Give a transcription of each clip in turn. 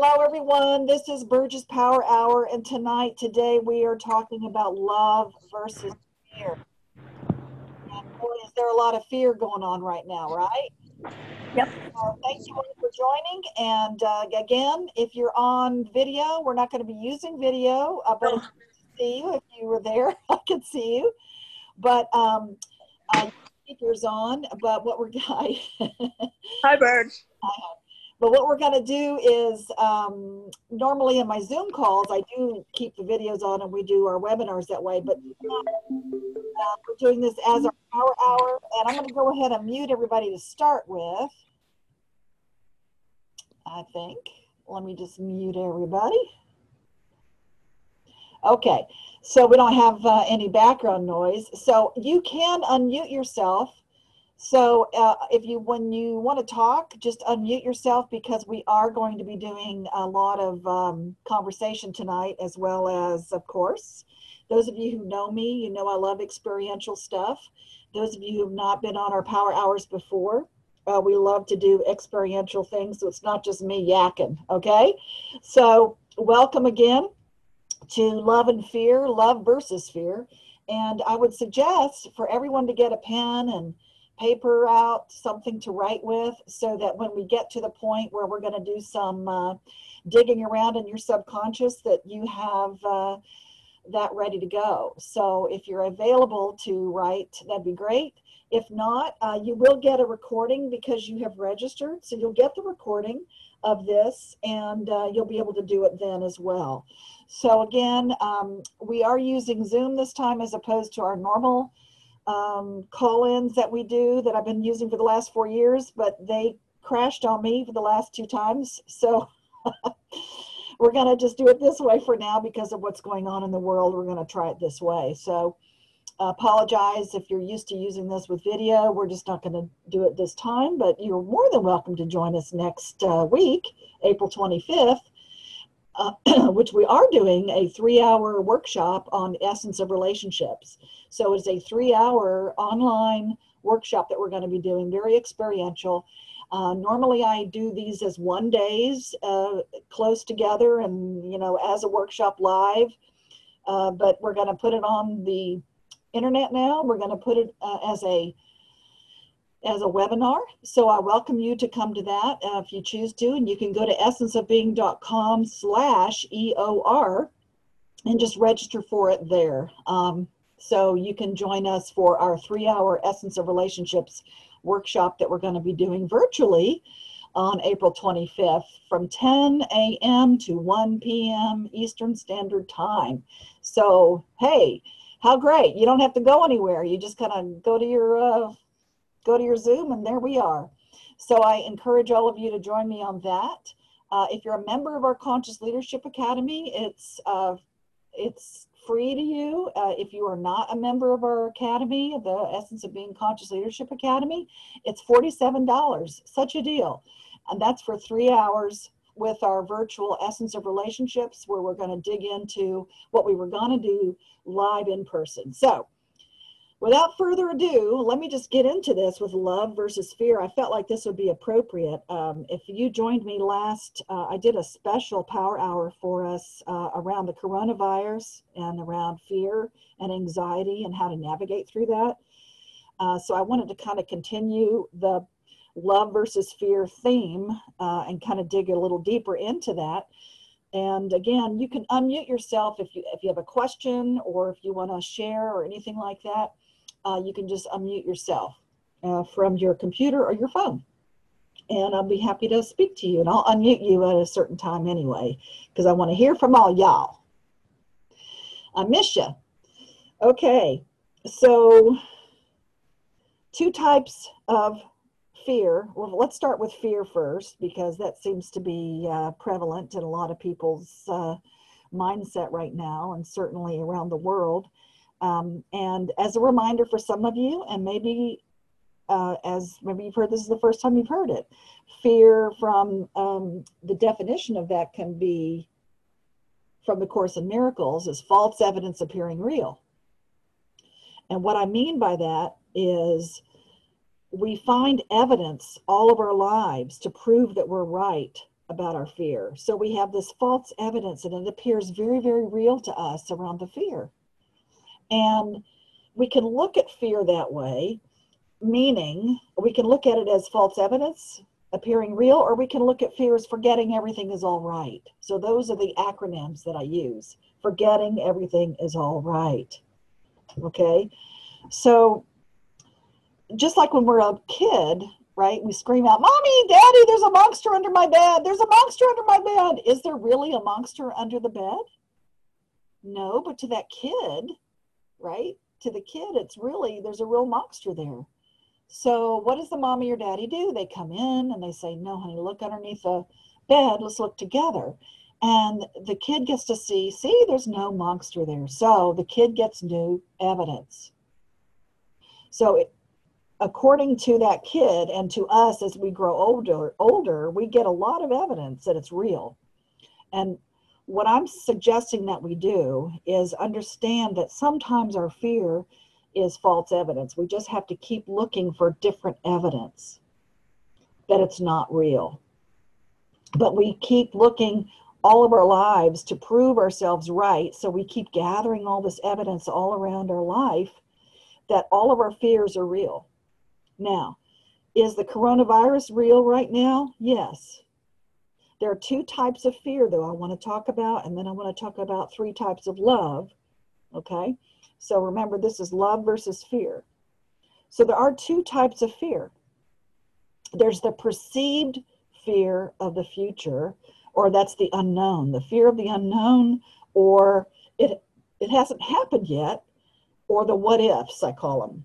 Hello, everyone. This is Burgess Power Hour, and tonight, today, we are talking about love versus fear. And boy, is there a lot of fear going on right now, right? Yep. Uh, thank you all for joining. And uh, again, if you're on video, we're not going to be using video, uh, but can see you if you were there. I could see you. But um, uh, speakers on. But what we're I, Hi, Bird. But what we're going to do is um, normally in my Zoom calls, I do keep the videos on and we do our webinars that way. But uh, we're doing this as our power hour. And I'm going to go ahead and mute everybody to start with. I think. Let me just mute everybody. Okay, so we don't have uh, any background noise. So you can unmute yourself so uh, if you, when you want to talk, just unmute yourself because we are going to be doing a lot of um, conversation tonight, as well as, of course, those of you who know me, you know I love experiential stuff. Those of you who have not been on our power hours before, uh, we love to do experiential things, so it's not just me yakking, okay? So welcome again to Love and Fear, Love versus Fear. And I would suggest for everyone to get a pen and paper out, something to write with, so that when we get to the point where we're going to do some uh, digging around in your subconscious, that you have uh, that ready to go. So if you're available to write, that'd be great. If not, uh, you will get a recording because you have registered. So you'll get the recording of this and uh, you'll be able to do it then as well. So again, um, we are using Zoom this time as opposed to our normal um, call-ins that we do that I've been using for the last four years, but they crashed on me for the last two times. So we're going to just do it this way for now because of what's going on in the world. We're going to try it this way. So apologize if you're used to using this with video. We're just not going to do it this time, but you're more than welcome to join us next uh, week, April 25th, uh, which we are doing a three hour workshop on essence of relationships. So it's a three hour online workshop that we're going to be doing, very experiential. Uh, normally I do these as one days uh, close together and, you know, as a workshop live, uh, but we're going to put it on the internet now. We're going to put it uh, as a as a webinar. So I welcome you to come to that uh, if you choose to. And you can go to essenceofbeing.com slash EOR and just register for it there. Um, so you can join us for our three hour Essence of Relationships workshop that we're going to be doing virtually on April 25th from 10 a.m. to 1 p.m. Eastern Standard Time. So, hey, how great. You don't have to go anywhere. You just kind of go to your uh, go to your Zoom and there we are. So I encourage all of you to join me on that. Uh, if you're a member of our Conscious Leadership Academy, it's uh, it's free to you. Uh, if you are not a member of our academy, the Essence of Being Conscious Leadership Academy, it's $47. Such a deal. And that's for three hours with our virtual Essence of Relationships, where we're going to dig into what we were going to do live in person. So without further ado, let me just get into this with love versus fear. I felt like this would be appropriate. Um, if you joined me last, uh, I did a special power hour for us uh, around the coronavirus and around fear and anxiety and how to navigate through that. Uh, so I wanted to kind of continue the love versus fear theme uh, and kind of dig a little deeper into that. And again, you can unmute yourself if you if you have a question or if you want to share or anything like that uh, you can just unmute yourself uh, from your computer or your phone. And I'll be happy to speak to you. And I'll unmute you at a certain time anyway, because I want to hear from all y'all. I miss you. Okay, so two types of fear. Well, let's start with fear first, because that seems to be uh, prevalent in a lot of people's uh, mindset right now, and certainly around the world. Um, and as a reminder for some of you, and maybe uh, as maybe you've heard this is the first time you've heard it, fear from um, the definition of that can be from the Course in Miracles is false evidence appearing real. And what I mean by that is we find evidence all of our lives to prove that we're right about our fear. So we have this false evidence and it appears very, very real to us around the fear. And we can look at fear that way, meaning we can look at it as false evidence appearing real, or we can look at fear as forgetting everything is all right. So those are the acronyms that I use. Forgetting everything is all right. Okay. So just like when we're a kid, right? We scream out, Mommy, Daddy, there's a monster under my bed. There's a monster under my bed. Is there really a monster under the bed? No, but to that kid, right? To the kid, it's really, there's a real monster there. So, what does the mommy or daddy do? They come in and they say, No, honey, look underneath the bed. Let's look together. And the kid gets to see, see, there's no monster there. So, the kid gets new evidence. So, it, according to that kid and to us as we grow older, older, we get a lot of evidence that it's real. And what I'm suggesting that we do is understand that sometimes our fear is false evidence. We just have to keep looking for different evidence that it's not real. But we keep looking all of our lives to prove ourselves right. So we keep gathering all this evidence all around our life that all of our fears are real. Now, is the coronavirus real right now? Yes. There are two types of fear, though, I want to talk about, and then I want to talk about three types of love. Okay? So remember, this is love versus fear. So there are two types of fear there's the perceived fear of the future, or that's the unknown, the fear of the unknown, or it, it hasn't happened yet, or the what ifs, I call them.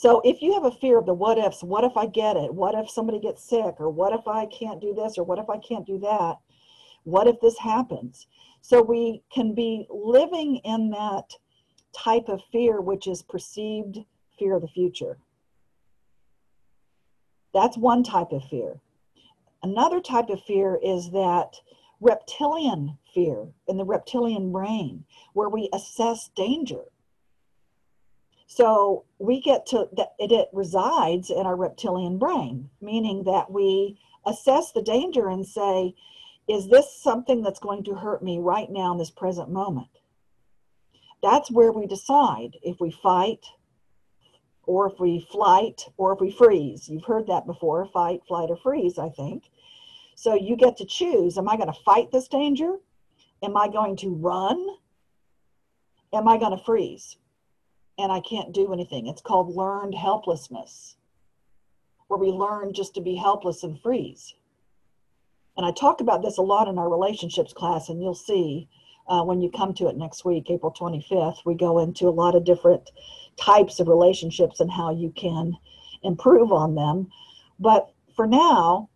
So if you have a fear of the what ifs, what if I get it? What if somebody gets sick? Or what if I can't do this? Or what if I can't do that? What if this happens? So we can be living in that type of fear, which is perceived fear of the future. That's one type of fear. Another type of fear is that reptilian fear in the reptilian brain, where we assess danger. So we get to that it, resides in our reptilian brain, meaning that we assess the danger and say, is this something that's going to hurt me right now in this present moment? That's where we decide if we fight or if we flight or if we freeze. You've heard that before fight, flight, or freeze, I think. So you get to choose Am I going to fight this danger? Am I going to run? Am I going to freeze? And I can't do anything. It's called learned helplessness, where we learn just to be helpless and freeze. And I talk about this a lot in our relationships class, and you'll see uh, when you come to it next week, April 25th, we go into a lot of different types of relationships and how you can improve on them. But for now,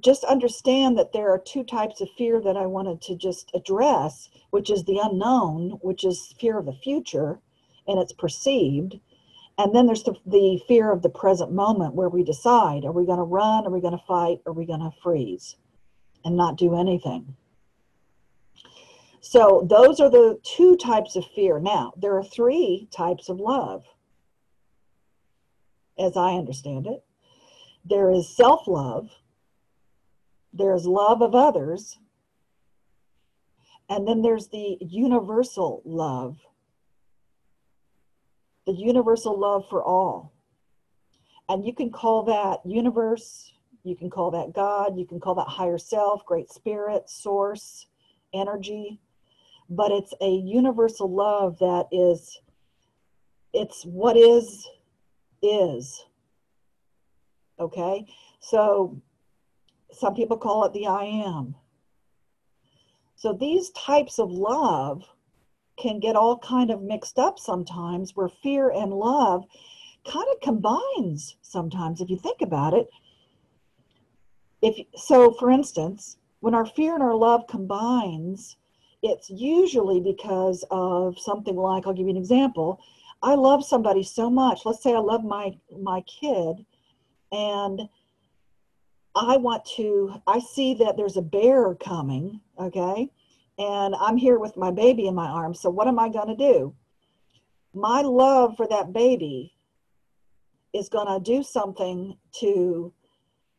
just understand that there are two types of fear that I wanted to just address, which is the unknown, which is fear of the future, and it's perceived. And then there's the, the fear of the present moment where we decide are we going to run? Are we going to fight? Are we going to freeze? and not do anything. So, those are the two types of fear. Now, there are three types of love, as I understand it. There is self love, there's love of others, and then there's the universal love, the universal love for all. And you can call that universe, you can call that God, you can call that higher self, great spirit, source, energy, but it's a universal love that is it's what is is. Okay? So some people call it the I am. So these types of love can get all kind of mixed up sometimes where fear and love kind of combines sometimes if you think about it. If so for instance when our fear and our love combines it's usually because of something like i'll give you an example. I love somebody so much. Let's say i love my my kid and i want to i see that there's a bear coming okay and i'm here with my baby in my arms so what am i going to do my love for that baby is going to do something to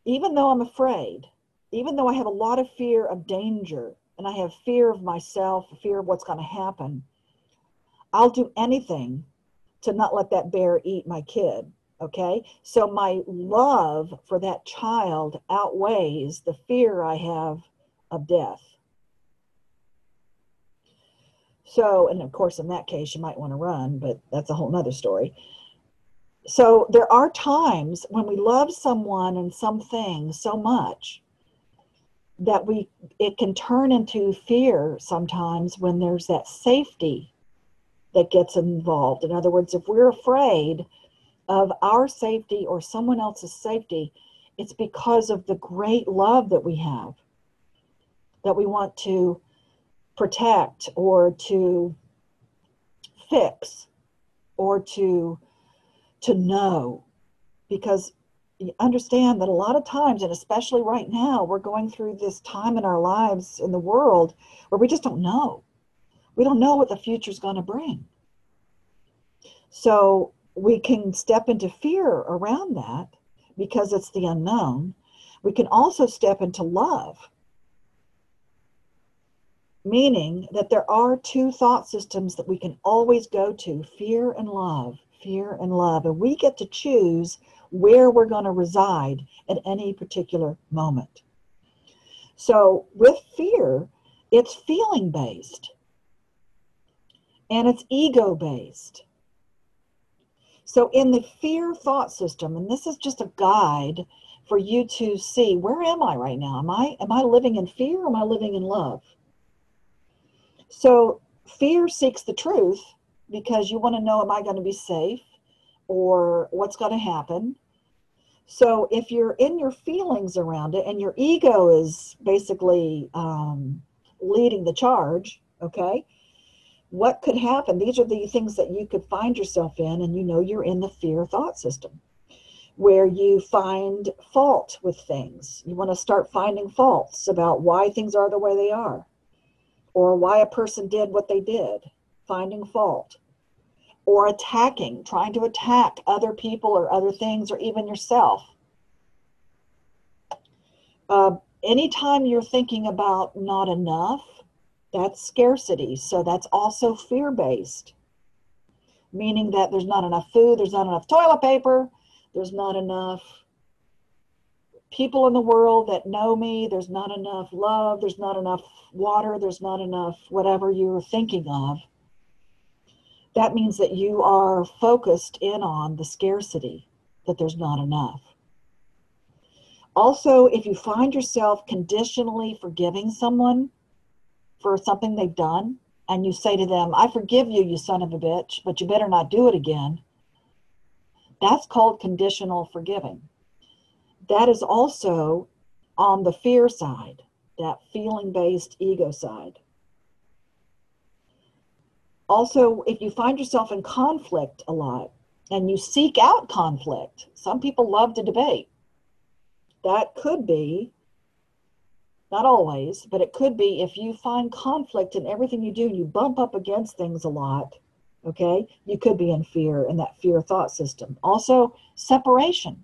even though I'm afraid, even though I have a lot of fear of danger and I have fear of myself, fear of what's going to happen, I'll do anything to not let that bear eat my kid. Okay. So my love for that child outweighs the fear I have of death. So, and of course, in that case, you might want to run, but that's a whole nother story. So, there are times when we love someone and something so much that we it can turn into fear sometimes when there's that safety that gets involved. In other words, if we're afraid of our safety or someone else's safety, it's because of the great love that we have that we want to protect or to fix or to to know. Because you understand that a lot of times and especially right now we're going through this time in our lives in the world where we just don't know. We don't know what the future is going to bring. So we can step into fear around that because it's the unknown. We can also step into love meaning that there are two thought systems that we can always go to fear and love fear and love. And we get to choose where we're going to reside at any particular moment. So with fear it's feeling based and it's ego based. So in the fear thought system and this is just a guide for you to see where am i right now? Am i am i living in fear or am i living in love so fear seeks the truth because you want to know, am I going to be safe or what's going to happen? So if you're in your feelings around it and your ego is basically um, leading the charge, okay, what could happen? These are the things that you could find yourself in, and you know you're in the fear thought system where you find fault with things. You want to start finding faults about why things are the way they are or why a person did what they did, finding fault, or attacking, trying to attack other people or other things or even yourself. Uh, anytime you're thinking about not enough, that's scarcity. So that's also fear based, meaning that there's not enough food, there's not enough toilet paper, there's not enough people in the world that know me. There's not enough love. There's not enough water. There's not enough whatever you're thinking of. That means that you are focused in on the scarcity, that there's not enough. Also, if you find yourself conditionally forgiving someone for something they've done, and you say to them, I forgive you, you son of a bitch, but you better not do it again, that's called conditional forgiving that is also on the fear side, that feeling based ego side. Also, if you find yourself in conflict a lot and you seek out conflict, some people love to debate. That could be, not always, but it could be if you find conflict in everything you do, you bump up against things a lot, okay, you could be in fear in that fear thought system. Also, separation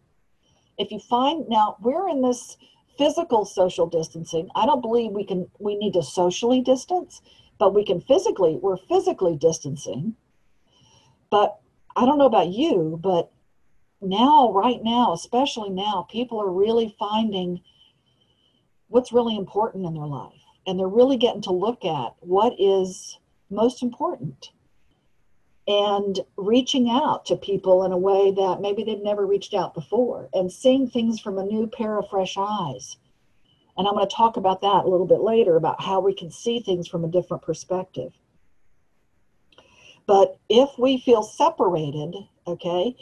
if you find now we're in this physical social distancing. I don't believe we can we need to socially distance but we can physically we're physically distancing. But i don't know about you but now right now especially now people are really finding what's really important in their life and they're really getting to look at what is most important and reaching out to people in a way that maybe they've never reached out before and seeing things from a new pair of fresh eyes. And I'm going to talk about that a little bit later about how we can see things from a different perspective. But if we feel separated, okay,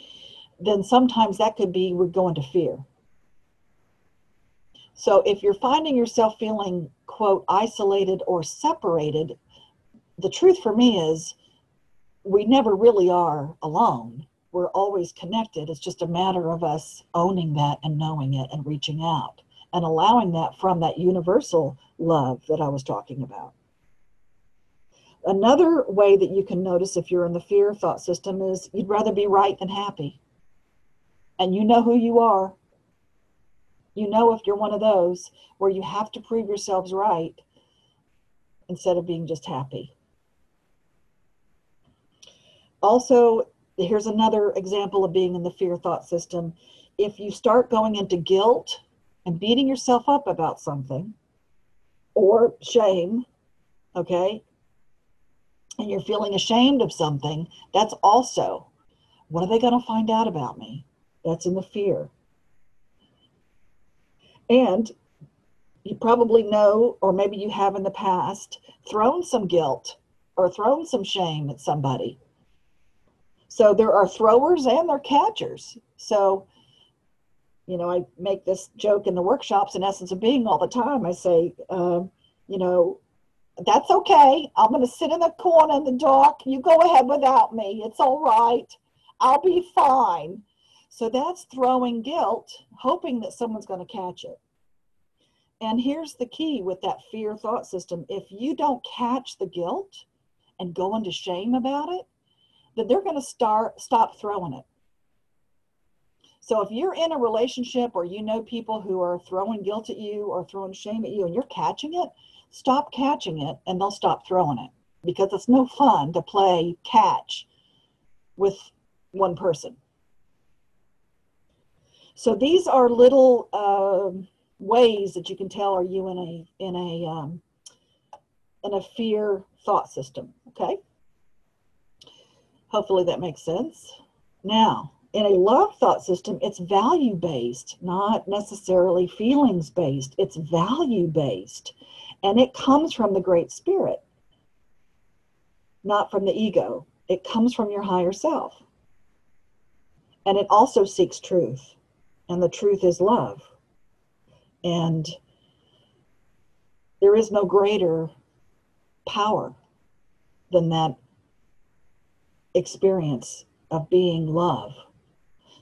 then sometimes that could be we're going to fear. So if you're finding yourself feeling, quote, isolated or separated, the truth for me is we never really are alone. We're always connected. It's just a matter of us owning that and knowing it and reaching out and allowing that from that universal love that I was talking about. Another way that you can notice if you're in the fear thought system is you'd rather be right than happy. And you know who you are. You know if you're one of those where you have to prove yourselves right instead of being just happy. Also, here's another example of being in the fear thought system. If you start going into guilt and beating yourself up about something or shame, okay, and you're feeling ashamed of something, that's also what are they going to find out about me? That's in the fear. And you probably know, or maybe you have in the past, thrown some guilt or thrown some shame at somebody. So there are throwers and there are catchers. So, you know, I make this joke in the workshops in Essence of Being all the time. I say, uh, you know, that's okay. I'm going to sit in the corner in the dark. You go ahead without me. It's all right. I'll be fine. So that's throwing guilt, hoping that someone's going to catch it. And here's the key with that fear thought system if you don't catch the guilt and go into shame about it, then they're going to start stop throwing it. So if you're in a relationship or you know people who are throwing guilt at you or throwing shame at you and you're catching it, stop catching it and they'll stop throwing it because it's no fun to play catch with one person. So these are little uh, ways that you can tell are you in a in a um, in a fear thought system. Okay. Hopefully that makes sense. Now, in a love thought system, it's value based, not necessarily feelings based. It's value based. And it comes from the Great Spirit, not from the ego. It comes from your higher self. And it also seeks truth. And the truth is love. And there is no greater power than that experience of being love.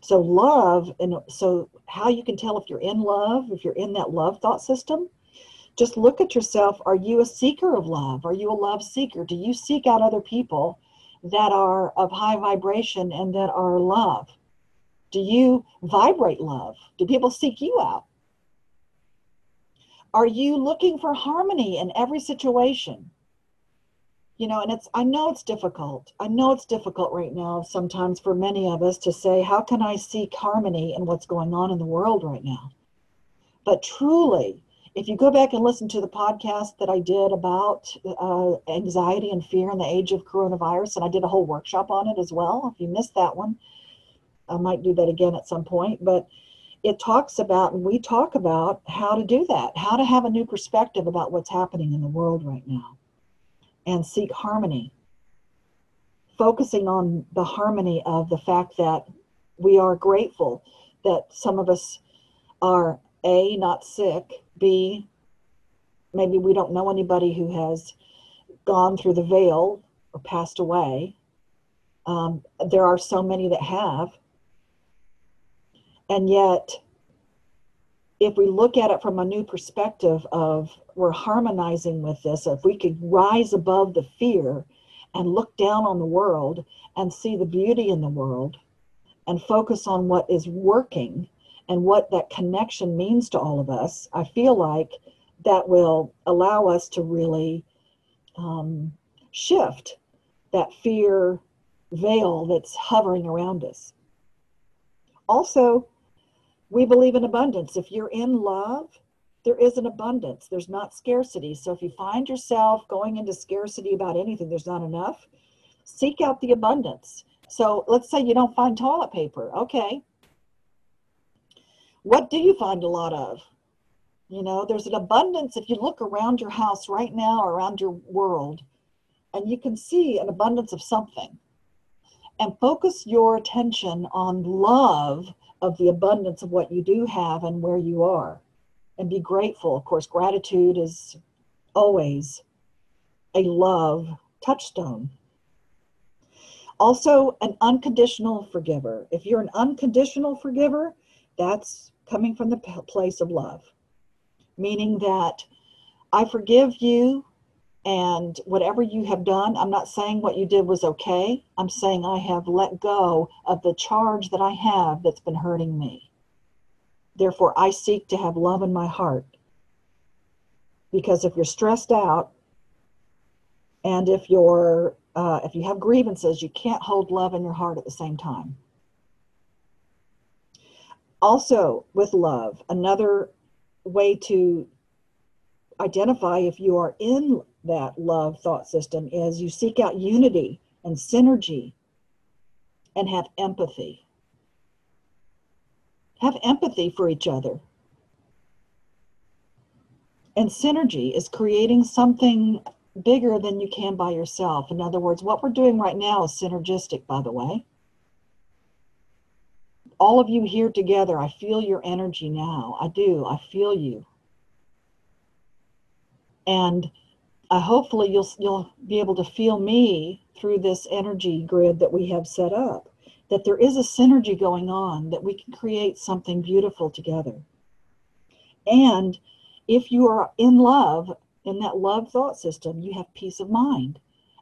So, love, and so how you can tell if you're in love, if you're in that love thought system, just look at yourself. Are you a seeker of love? Are you a love seeker? Do you seek out other people that are of high vibration and that are love? Do you vibrate love? Do people seek you out? Are you looking for harmony in every situation? You know, and it's, I know it's difficult. I know it's difficult right now sometimes for many of us to say, how can I seek harmony in what's going on in the world right now? But truly, if you go back and listen to the podcast that I did about uh, anxiety and fear in the age of coronavirus, and I did a whole workshop on it as well. If you missed that one, I might do that again at some point, but it talks about, and we talk about how to do that, how to have a new perspective about what's happening in the world right now and seek harmony. Focusing on the harmony of the fact that we are grateful that some of us are A, not sick, B, maybe we don't know anybody who has gone through the veil or passed away. Um, there are so many that have. And yet, if we look at it from a new perspective of we're harmonizing with this, if we could rise above the fear and look down on the world and see the beauty in the world and focus on what is working and what that connection means to all of us, I feel like that will allow us to really um, shift that fear veil that's hovering around us. Also, we believe in abundance. If you're in love, there is an abundance. There's not scarcity. So if you find yourself going into scarcity about anything, there's not enough, seek out the abundance. So let's say you don't find toilet paper. Okay. What do you find a lot of? You know, there's an abundance if you look around your house right now or around your world, and you can see an abundance of something. And focus your attention on love of the abundance of what you do have and where you are. And be grateful. Of course, gratitude is always a love touchstone. Also, an unconditional forgiver. If you're an unconditional forgiver, that's coming from the place of love, meaning that I forgive you and whatever you have done, I'm not saying what you did was okay. I'm saying I have let go of the charge that I have that's been hurting me. Therefore, I seek to have love in my heart. Because if you're stressed out and if you're uh, if you have grievances, you can't hold love in your heart at the same time. Also, with love, another way to identify if you are in that love thought system is you seek out unity and synergy and have empathy. Have empathy for each other. And synergy is creating something bigger than you can by yourself. In other words, what we're doing right now is synergistic, by the way. All of you here together, I feel your energy now. I do. I feel you. And uh, hopefully you'll you'll be able to feel me through this energy grid that we have set up. That there is a synergy going on, that we can create something beautiful together. And if you are in love, in that love thought system, you have peace of mind.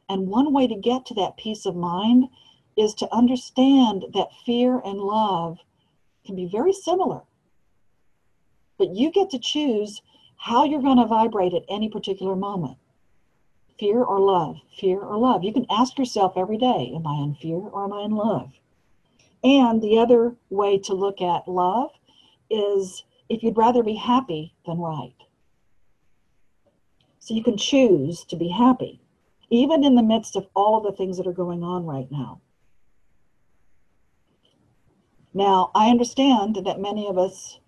And one way to get to that peace of mind is to understand that fear and love can be very similar. But you get to choose how you're going to vibrate at any particular moment fear or love, fear or love. You can ask yourself every day, am I in fear or am I in love? And the other way to look at love is if you'd rather be happy than right. So you can choose to be happy, even in the midst of all of the things that are going on right now. Now, I understand that many of us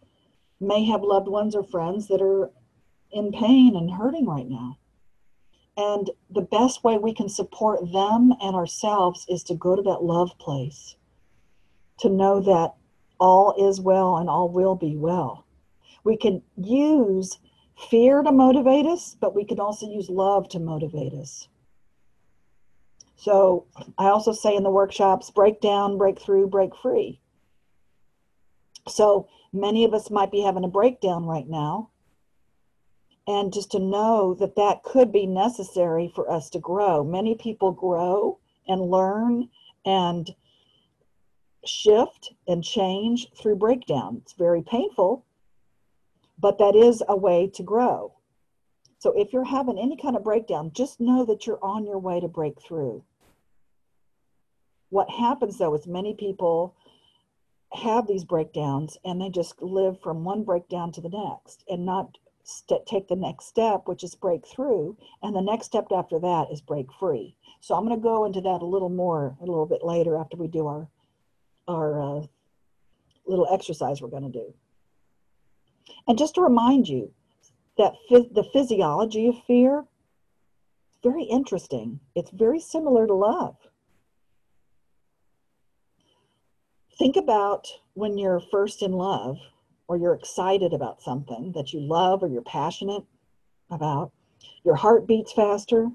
may have loved ones or friends that are in pain and hurting right now. And the best way we can support them and ourselves is to go to that love place, to know that all is well and all will be well. We can use fear to motivate us, but we can also use love to motivate us. So I also say in the workshops break down, break through, break free. So many of us might be having a breakdown right now. And just to know that that could be necessary for us to grow. Many people grow and learn and shift and change through breakdown. It's very painful, but that is a way to grow. So if you're having any kind of breakdown, just know that you're on your way to break through. What happens though is many people have these breakdowns and they just live from one breakdown to the next and not st- take the next step, which is break through. And the next step after that is break free. So I'm going to go into that a little more a little bit later after we do our, our uh, little exercise we're going to do. And just to remind you that the physiology of fear is very interesting. It's very similar to love. Think about when you're first in love or you're excited about something that you love or you're passionate about. Your heart beats faster.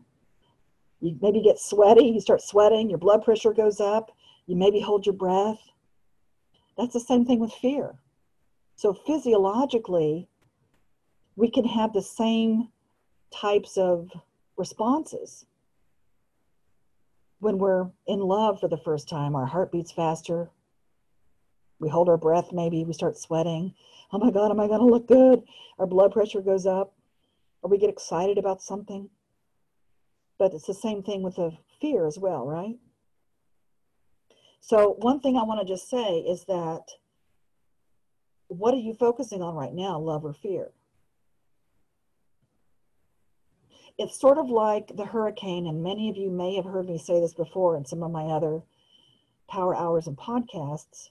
You maybe get sweaty, you start sweating, your blood pressure goes up, you maybe hold your breath. That's the same thing with fear. So physiologically, we can have the same types of responses. When we're in love for the first time, our heart beats faster. We hold our breath, maybe we start sweating. Oh my God, am I going to look good? Our blood pressure goes up, or we get excited about something. But it's the same thing with the fear as well, right? So, one thing I want to just say is that what are you focusing on right now, love or fear? It's sort of like the hurricane, and many of you may have heard me say this before in some of my other power hours and podcasts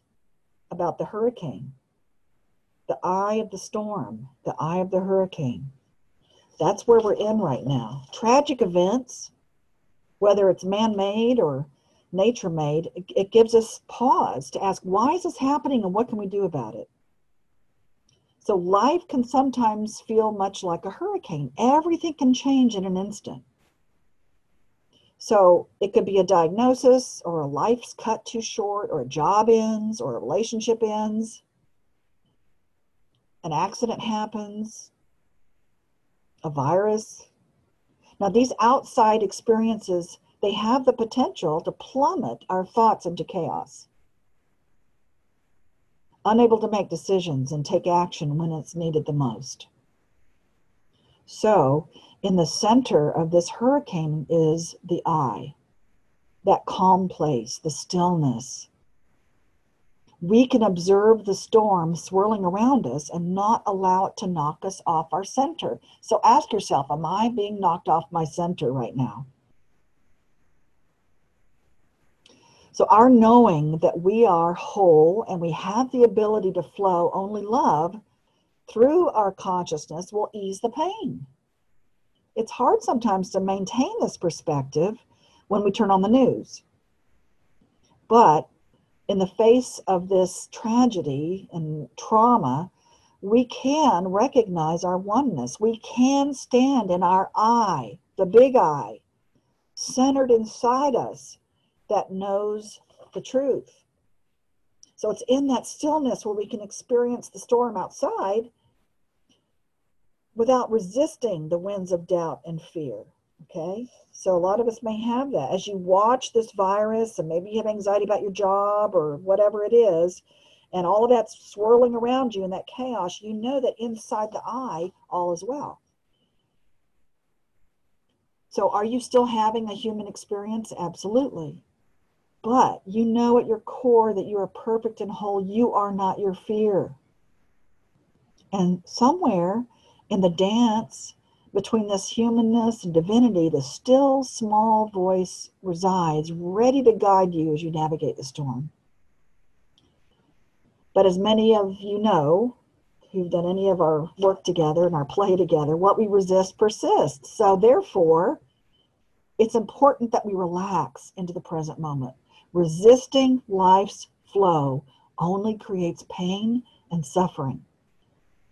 about the hurricane. The eye of the storm, the eye of the hurricane. That's where we're in right now. Tragic events, whether it's man made or nature made, it, gives us pause to ask, why is this happening and what can we do about it? So life can sometimes feel much like a hurricane. Everything can change in an instant. So it could be a diagnosis or a life's cut too short or a job ends or a relationship ends. An accident happens, a virus. Now these outside experiences, they have the potential to plummet our thoughts into chaos. unable to make decisions and take action when it's needed the most. So, in the center of this hurricane is the eye, that calm place, the stillness. We can observe the storm swirling around us and not allow it to knock us off our center. So ask yourself, am I being knocked off my center right now? So, our knowing that we are whole and we have the ability to flow only love through our consciousness will ease the pain. It's hard sometimes to maintain this perspective when we turn on the news. But in the face of this tragedy and trauma, we can recognize our oneness. We can stand in our I, the big I, centered inside us that knows the truth. So it's in that stillness where we can experience the storm outside without resisting the winds of doubt and fear. Okay, so a lot of us may have that. As you watch this virus, and maybe you have anxiety about your job or whatever it is, and all of that's swirling around you in that chaos, you know that inside the I, all is well. So, are you still having a human experience? Absolutely. But you know at your core that you are perfect and whole. You are not your fear. And somewhere in the dance between this humanness and divinity, the still small voice resides, ready to guide you as you navigate the storm. But as many of you know, who've done any of our work together and our play together, what we resist persists. So, therefore, it's important that we relax into the present moment. Resisting life's flow only creates pain and suffering.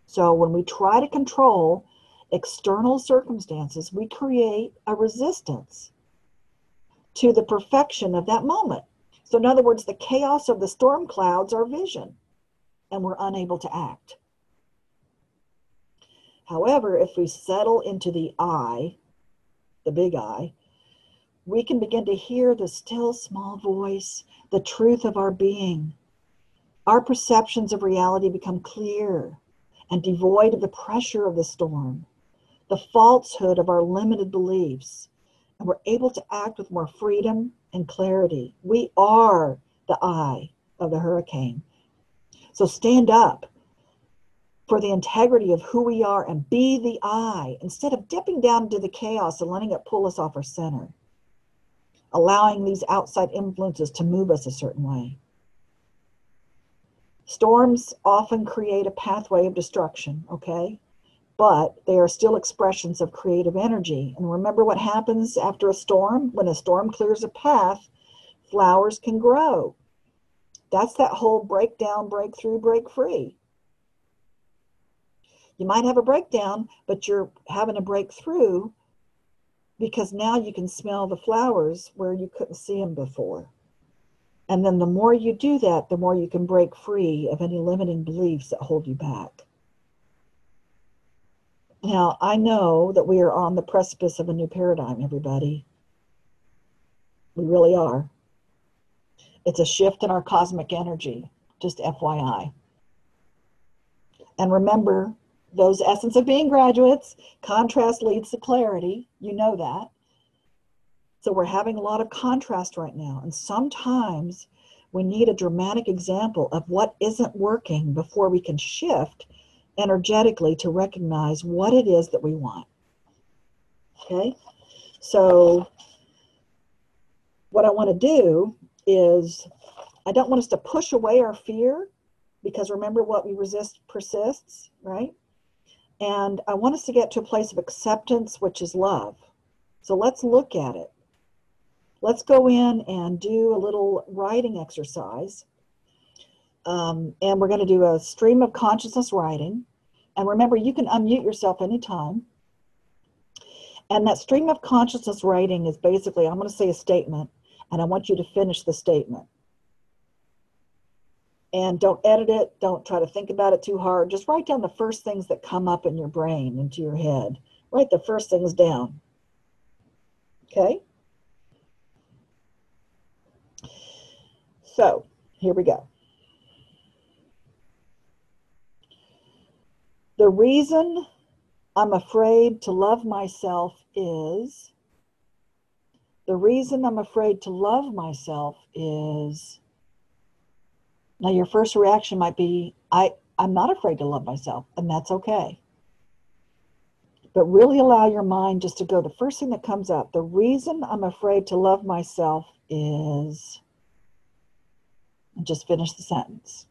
So when we try to control external circumstances, we create a resistance to the perfection of that moment. So, in other words, the chaos of the storm clouds our vision, and we're unable to act. However, if we settle into the I, the big I, we can begin to hear the still small voice, the truth of our being. Our perceptions of reality become clear and devoid of the pressure of the storm, the falsehood of our limited beliefs, and we're able to act with more freedom and clarity. We are the eye of the hurricane. So stand up for the integrity of who we are and be the eye instead of dipping down into the chaos and letting it pull us off our center, allowing these outside influences to move us a certain way. Storms often create a pathway of destruction, okay? But they are still expressions of creative energy. And remember what happens after a storm? When a storm clears a path, flowers can grow. That's that whole breakdown, breakthrough, break free. You might have a breakdown, but you're having a breakthrough because now you can smell the flowers where you couldn't see them before. And then the more you do that, the more you can break free of any limiting beliefs that hold you back. Now, I know that we are on the precipice of a new paradigm, everybody. We really are. It's a shift in our cosmic energy, just FYI. And remember, those essence of being graduates, contrast leads to clarity. You know that. So we're having a lot of contrast right now. And sometimes we need a dramatic example of what isn't working before we can shift energetically to recognize what it is that we want. Okay? So, what I want to do is, I don't want us to push away our fear because remember what we resist persists, right? And I want us to get to a place of acceptance, which is love. So, let's look at it let's go in and do a little writing exercise. Um, and we're going to do a stream of consciousness writing. And remember, you can unmute yourself anytime. And that stream of consciousness writing is basically, I'm going to say a statement, and I want you to finish the statement. And don't edit it, don't try to think about it too hard. Just write down the first things that come up in your brain, into your head. Write the first things down. Okay? So here we go. The reason I'm afraid to love myself is. The reason I'm afraid to love myself is. Now, your first reaction might be, I, I'm not afraid to love myself, and that's okay. But really allow your mind just to go the first thing that comes up. The reason I'm afraid to love myself is. And just finish the sentence.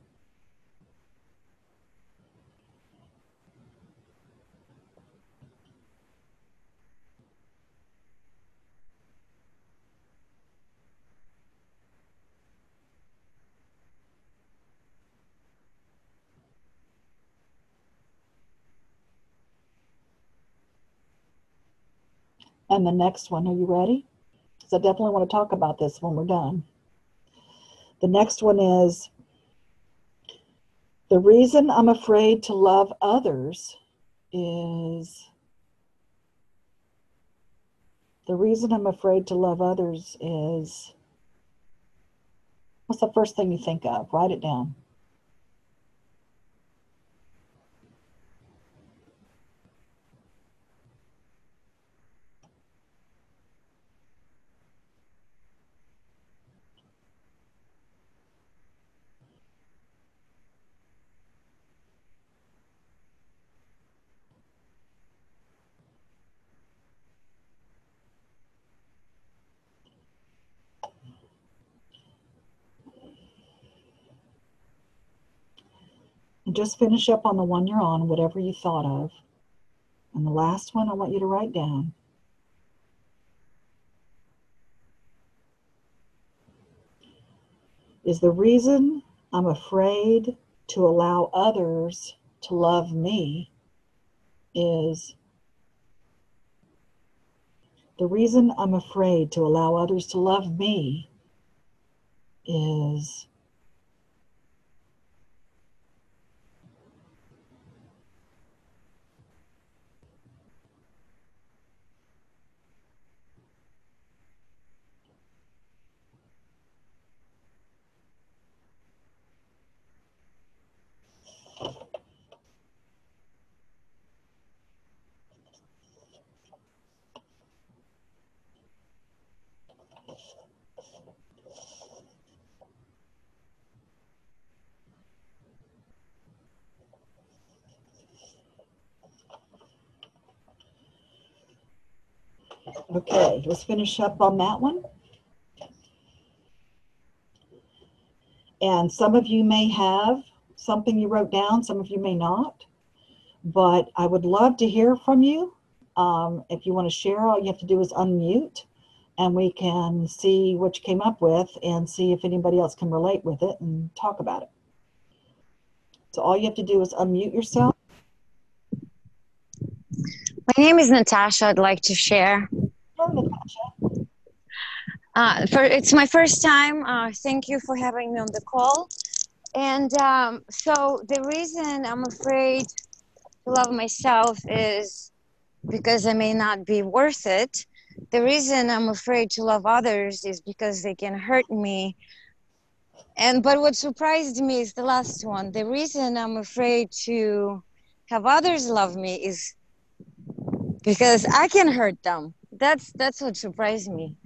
And the next one, are you ready? Because I definitely want to talk about this when we're done. The next one is the reason I'm afraid to love others is the reason I'm afraid to love others is what's the first thing you think of? Write it down. Just finish up on the one you're on, whatever you thought of. And the last one I want you to write down. Is the reason I'm afraid to allow others to love me is the reason I'm afraid to allow others to love me is Okay, let's finish up on that one. And some of you may have something you wrote down, some of you may not. But I would love to hear from you. Um, if you want to share, all you have to do is unmute and we can see what you came up with and see if anybody else can relate with it and talk about it. So all you have to do is unmute yourself. My name is Natasha. I'd like to share. Uh, for, it's my first time. Uh, thank you for having me on the call. And um, so the reason I'm afraid to love myself is because I may not be worth it. The reason I'm afraid to love others is because they can hurt me. And but what surprised me is the last one. The reason I'm afraid to have others love me is because I can hurt them. That's that's what surprised me.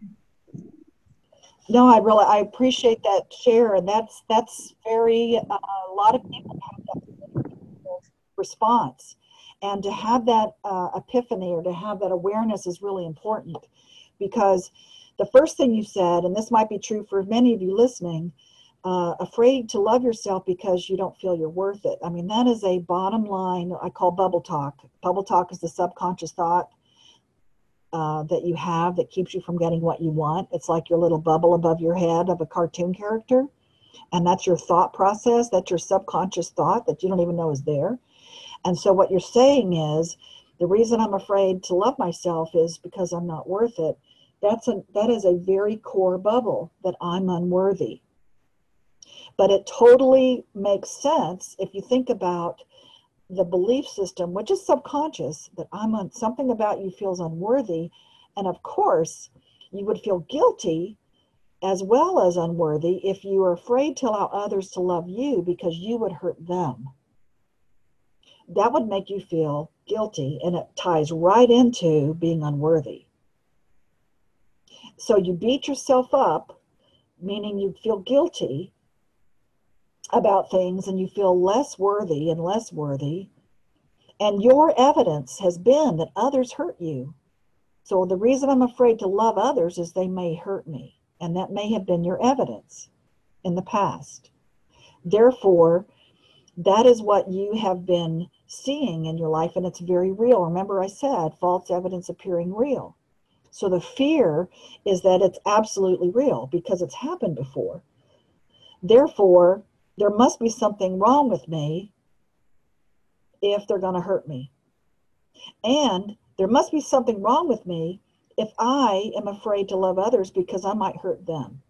No, I really I appreciate that share, and that's that's very uh, a lot of people have that response, and to have that uh, epiphany or to have that awareness is really important, because the first thing you said, and this might be true for many of you listening, uh, afraid to love yourself because you don't feel you're worth it. I mean that is a bottom line. I call bubble talk. Bubble talk is the subconscious thought uh, that you have that keeps you from getting what you want. It's like your little bubble above your head of a cartoon character. And that's your thought process. That's your subconscious thought that you don't even know is there. And so what you're saying is the reason I'm afraid to love myself is because I'm not worth it. That's a that is a very core bubble that I'm unworthy. But it totally makes sense if you think about the belief system, which is subconscious, that I'm on something about you feels unworthy. And of course, you would feel guilty as well as unworthy if you are afraid to allow others to love you because you would hurt them. that would make you feel guilty and it ties right into being unworthy. So you beat yourself up, meaning you feel guilty about things and you feel less worthy and less worthy. And your evidence has been that others hurt you. So the reason I'm afraid to love others is they may hurt me. And that may have been your evidence in the past. Therefore, that is what you have been seeing in your life, and it's very real. Remember, I said false evidence appearing real. So the fear is that it's absolutely real because it's happened before. Therefore, there must be something wrong with me if they're going to hurt me. And there must be something wrong with me if I am afraid to love others because I might hurt them.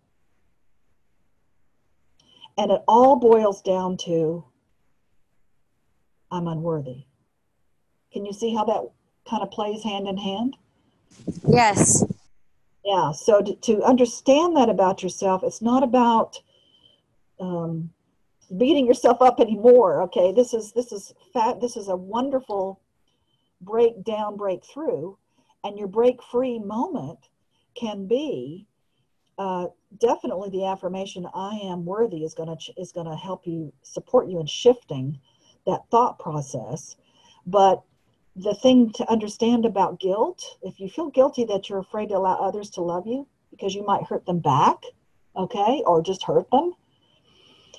And it all boils down to I'm unworthy. Can you see how that kind of plays hand in hand? Yes. Yeah. So to, to understand that about yourself, it's not about um, beating yourself up anymore. Okay. This is this is fat. This is a wonderful breakdown, breakthrough, and your break free moment can be uh, definitely the affirmation "I am worthy" is to is going to help you support you in shifting that thought process. But the thing to understand about guilt, if you feel guilty that you're afraid to allow others to love you because you might hurt them back, okay, or just hurt them,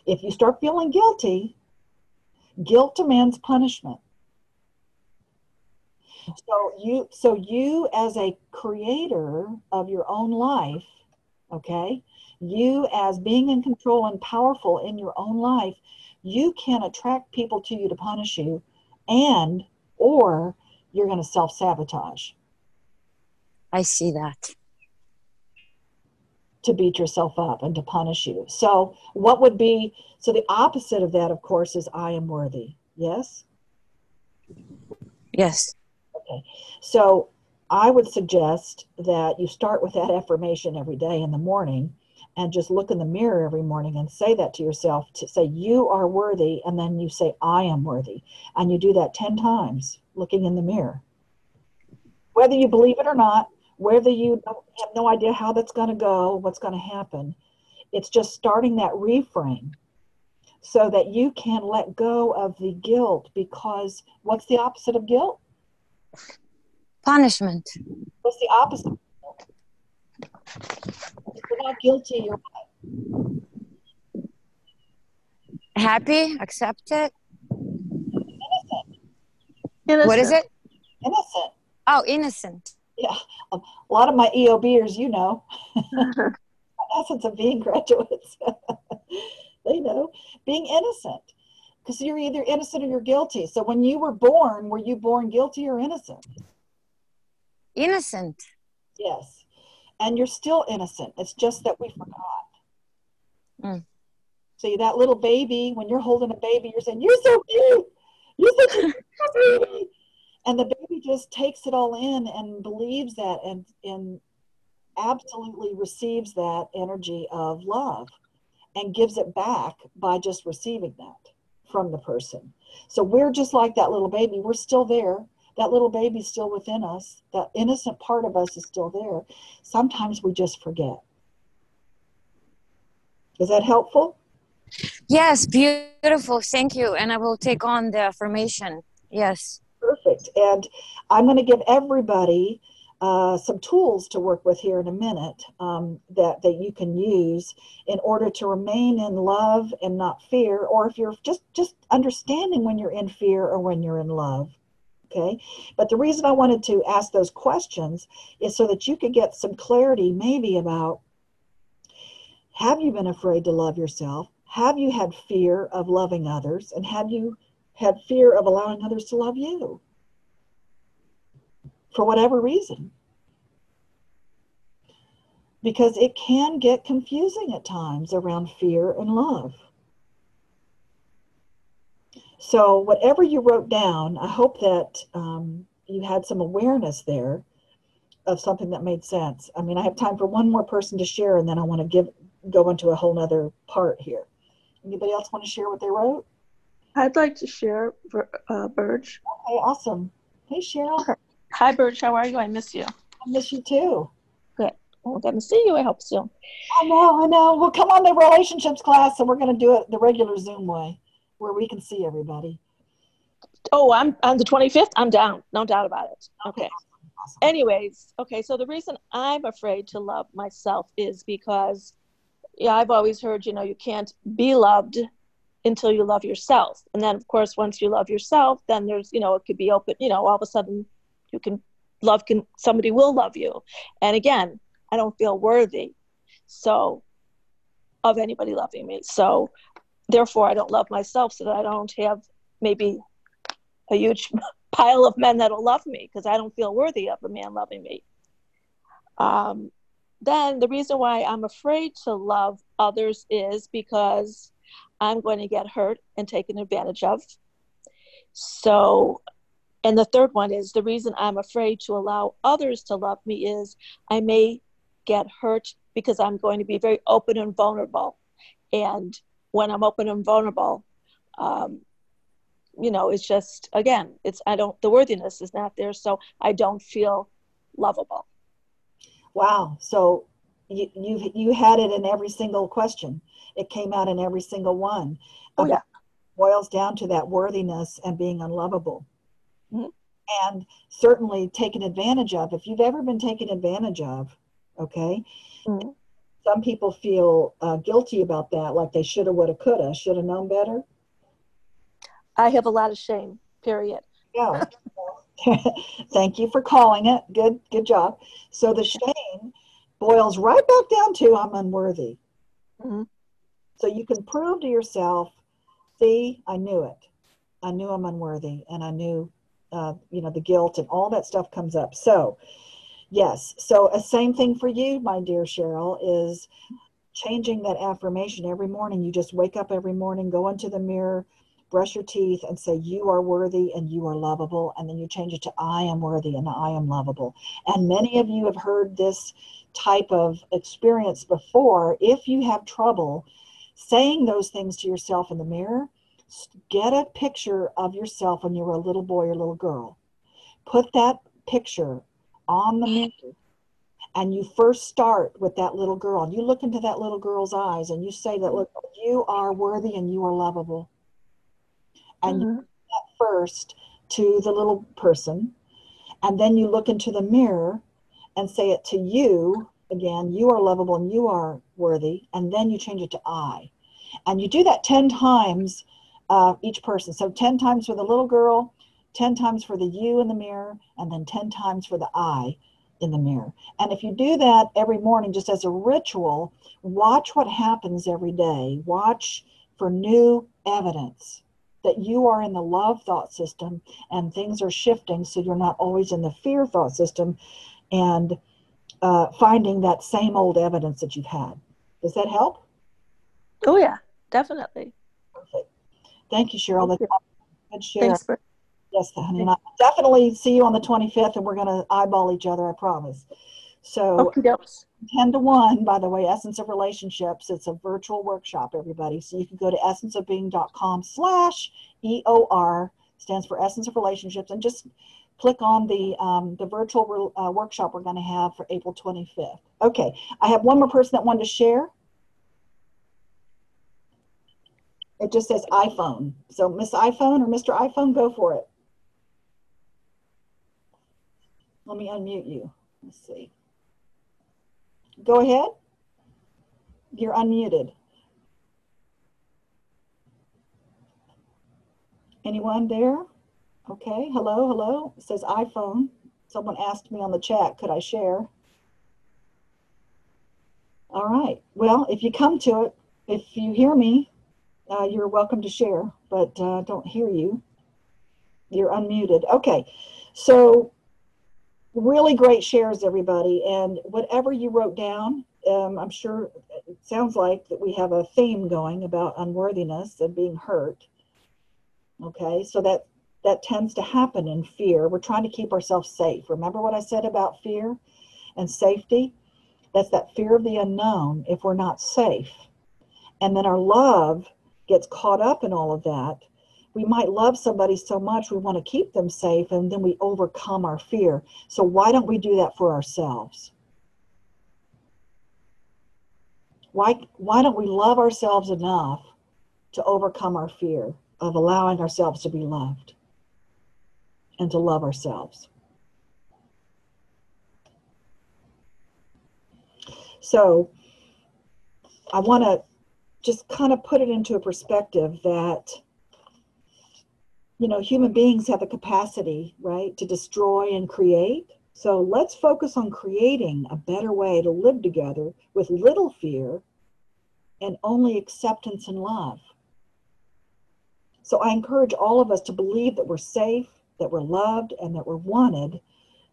if you start feeling guilty, guilt demands punishment. So you so you as a creator of your own life, okay, you as being in control and powerful in your own life, you can attract people to you to punish you and or you're going to self-sabotage I see that. To beat yourself up and to punish you. So what would be so the opposite of that of course is i am worthy. Yes? Yes. Okay. So i would suggest that you start with that affirmation every day in the morning and just look in the mirror every morning and say that to yourself to say you are worthy and then you say i am worthy. And you do that 10 times looking in the mirror. Whether you believe it or not whether you have no idea how that's going to go what's going to happen it's just starting that reframe so that you can let go of the guilt because what's the opposite of guilt Punishment. what's the opposite if you're not guilty you're Happy. Accepted. Innocent. What is it? innocent Oh, innocent. Yeah. A lot of my eobers you know. Essence of being graduates. They know. Being innocent. Because you're either innocent or you're guilty. So when you were born were you born guilty or innocent? Innocent. yes. And you're still innocent. It's just that we forgot. Mm. see that little baby when you're holding a baby you're saying you're so cute. You're such a cute baby and the baby just takes it all in and believes that and and absolutely receives that energy of love and gives it back by just receiving that from the person. So we're just like that little baby. We're still there. That little baby's still within us. That innocent part of us is still there. Sometimes we just forget. Is that helpful? Yes, beautiful. Thank you. And I will take on the affirmation. Yes. Perfect. And I'm going to give everybody uh, some tools to work with here in a minute um, that, that you can use in order to remain in love and not fear, or if you're just, just understanding when you're in fear or when you're in love. Okay. But the reason I wanted to ask those questions is so that you could get some clarity maybe about have you been afraid to love yourself? Have you had fear of loving others? And have you had fear of allowing others to love you for whatever reason. Because it can get confusing at times around fear and love. So, whatever you wrote down, I hope that um, you had some awareness there of something that made sense. I mean, I have time for one more person to share, and then I want to give go into a whole nother part here. Anybody else want to share what they wrote? I'd like to share, uh, Burge. Okay, awesome. Hey, Cheryl. Hi, Burge. How are you? I miss you. I miss you too. Well, I'm to see you. I hope soon. I know, I know. Well, come on the relationships class, and we're going to do it the regular Zoom way, where we can see everybody. Oh, I'm on the 25th. I'm down. No doubt about it. Okay. Awesome. Anyways, okay. So the reason I'm afraid to love myself is because, yeah, I've always heard, you know, you can't be loved until you love yourself. And then, of course, once you love yourself, then there's, you know, it could be open, you know, all of a sudden you can love, can, somebody will love you. And again, I don't feel worthy. So, of anybody loving me. So, therefore, I don't love myself so that I don't have maybe a huge pile of men that'll love me because I don't feel worthy of a man loving me. Um, then the reason why I'm afraid to love others is because I'm going to get hurt and taken advantage of. So, and the third one is the reason I'm afraid to allow others to love me is I may get hurt because I'm going to be very open and vulnerable. And when I'm open and vulnerable, um, you know, it's just, again, it's, I don't, the worthiness is not there. So I don't feel lovable. Wow. So you you you had it in every single question. It came out in every single one. Oh, yeah. Boils down to that worthiness and being unlovable. Mhm. And certainly taken advantage of. If you've ever been taken advantage of, okay, Mhm. some people feel uh, guilty about that, like they shoulda, woulda, coulda, should have known better. I have a lot of shame, period. Yeah. Thank you for calling it. Good, good job. So the shame boils right back down to I'm unworthy. Mhm. So you can prove to yourself, see, I knew it. I knew I'm unworthy, and I knew, uh, you know, the guilt and all that stuff comes up. So, yes. So a same thing for you, my dear Cheryl, is changing that affirmation every morning. You just wake up every morning, go into the mirror, brush your teeth, and say, You are worthy and you are lovable. And then you change it to, I am worthy and I am lovable. And many of you have heard this type of experience before. If you have trouble saying those things to yourself in the mirror, get a picture of yourself when you were a little boy or little girl. Put that picture on the mm. mirror. And you first start with that little girl. And you look into that little girl's eyes and you say that, look, you are worthy and you are lovable. And you Mhm. first to the little person, and then you look into the mirror and say it to you again, you are lovable and you are worthy, and then you change it to I. And you do that 10 times uh, each person. So 10 times for the little girl, 10 times for the you in the mirror, and then 10 times for the I in the mirror. And if you do that every morning just as a ritual, watch what happens every day. Watch for new evidence that you are in the love thought system and things are shifting so you're not always in the fear thought system and uh, finding that same old evidence that you've had. Does that help? Oh, yeah, definitely. Perfect. Thank you, Cheryl. Thank That's good share. Thanks for Yes, honey. And I'll definitely see you on the 25th and we're going to eyeball each other, I promise. So 10 to 1, by the way, Essence of Relationships. It's a virtual workshop, everybody. So you can go to essenceofbeing.com slash EOR, stands for Essence of Relationships, and just click on the, um, the virtual uh, workshop we're going to have for April 25th. Okay, I have one more person that wanted to share. It just says iPhone. So Miss iPhone or Mr. iPhone, go for it. Let me unmute you. Let's see. Go ahead. You're unmuted. Anyone there? Okay, hello, hello. It says iPhone. Someone asked me on the chat, could I share? All right. Well, if you come to it, if you hear me, uh, you're welcome to share, but uh, don't hear you. You're unmuted. Okay. So really great shares, everybody. And whatever you wrote down, um, I'm sure it sounds like that we have a theme going about unworthiness and being hurt. Okay, so that that tends to happen in fear. We're trying to keep ourselves safe. Remember what I said about fear and safety? That's that fear of the unknown if we're not safe. And then our love gets caught up in all of that. We might love somebody so much we want to keep them safe and then we overcome our fear. So, why don't we do that for ourselves? Why, why don't we love ourselves enough to overcome our fear of allowing ourselves to be loved and to love ourselves? So, I want to just kind of put it into a perspective that you know human beings have the capacity right to destroy and create so let's focus on creating a better way to live together with little fear and only acceptance and love so i encourage all of us to believe that we're safe that we're loved and that we're wanted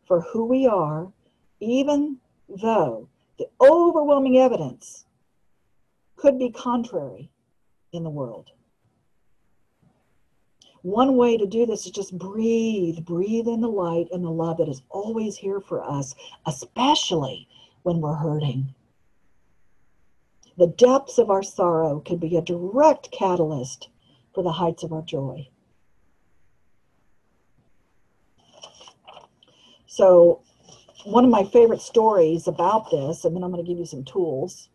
for who we are even though the overwhelming evidence could be contrary in the world. One way to do this is just breathe, breathe in the light and the love that is always here for us, especially when we're hurting. The depths of our sorrow can be a direct catalyst for the heights of our joy. So, one of my favorite stories about this, and then I'm going to give you some tools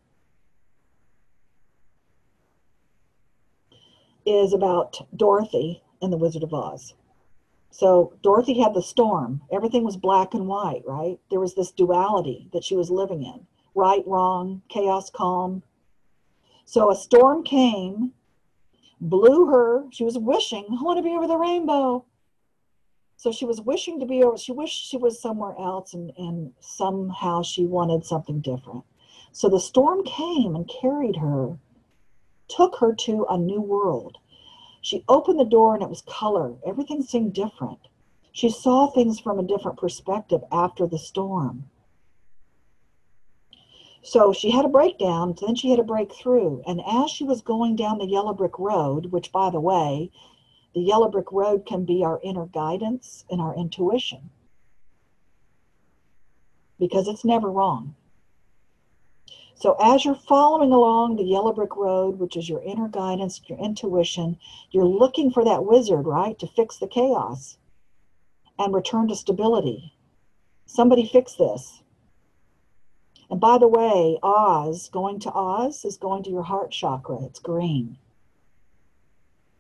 is about Dorothy and the Wizard of Oz. So Dorothy had the storm. Everything was black and white, right? There was this duality that she was living in right, wrong, chaos, calm. So a storm came, blew her. She was wishing, I want to be over the rainbow. So she was wishing to be over, she wished she was somewhere else, and, and somehow she wanted something different. So the storm came and carried her took her to a new world. She opened the door and it was color. Everything seemed different. She saw things from a different perspective after the storm. So she had a breakdown, then she had a breakthrough. And as she was going down the yellow brick road, which, by the way, the yellow brick road can be our inner guidance and our intuition because it's never wrong. So as you're following along the yellow brick road, which is your inner guidance, your intuition, you're looking for that wizard, right, to fix the chaos and return to stability. Somebody fix this. And by the way, Oz, going to Oz is going to your heart chakra. It's green.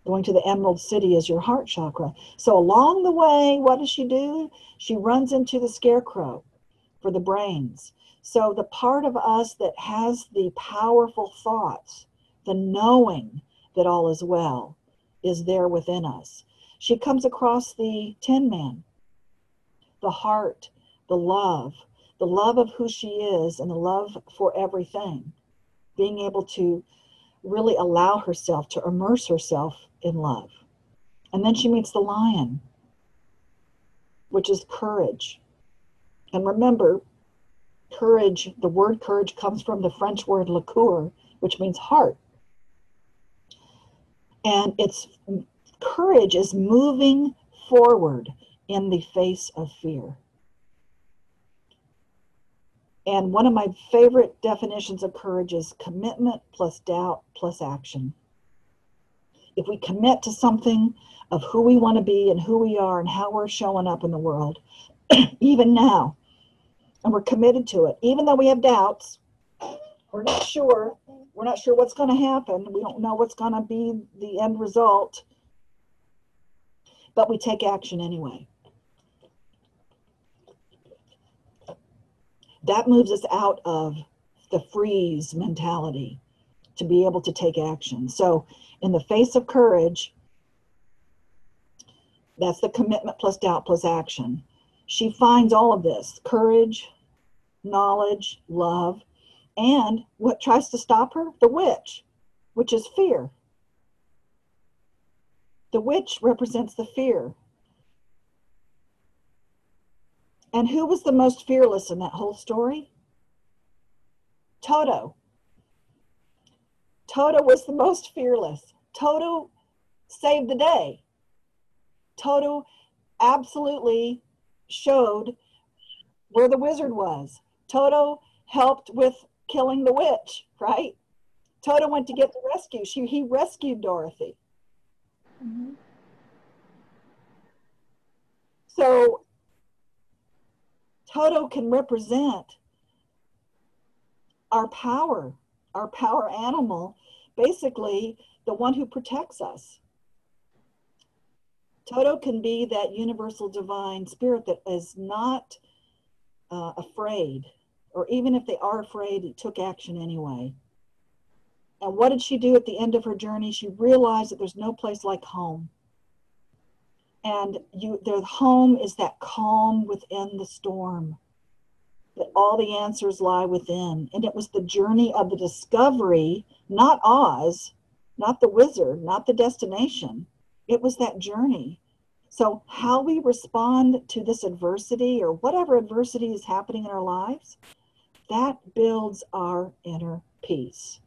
Going to the Emerald City is your heart chakra. So along the way, what does she do? She runs into the scarecrow for the brains. So, the part of us that has the powerful thoughts, the knowing that all is well, is there within us. She comes across the Tin Man, the heart, the love, the love of who she is, and the love for everything. Being able to really allow herself to immerse herself in love. And then she meets the lion, which is courage. And remember, courage, the word courage comes from the French word le which means heart. And it's courage is moving forward in the face of fear. And one of my favorite definitions of courage is commitment plus doubt plus action. If we commit to something of who we want to be and who we are and how we're showing up in the world, even now, and we're committed to it. Even though we have doubts, we're not sure. We're not sure what's going to happen. We don't know what's going to be the end result. But we take action anyway. That moves us out of the freeze mentality to be able to take action. So, in the face of courage, that's the commitment plus doubt plus action. She finds all of this courage, knowledge, love, and what tries to stop her? The witch, which is fear. The witch represents the fear. And who was the most fearless in that whole story? Toto. Toto was the most fearless. Toto saved the day. Toto absolutely showed where the wizard was. Toto helped with killing the witch, right? Toto went to get the rescue. She, he rescued Dorothy. Mm-hmm. So Toto can represent our power, our power animal, basically the one who protects us. Toto can be that universal divine spirit that is not uh, afraid, or even if they are afraid, it took action anyway. And what did she do at the end of her journey? She realized that there's no place like home. And you their home is that calm within the storm. That all the answers lie within. And it was the journey of the discovery, not Oz, not the wizard, not the destination. It was that journey. So, how we respond to this adversity or whatever adversity is happening in our lives, that builds our inner peace.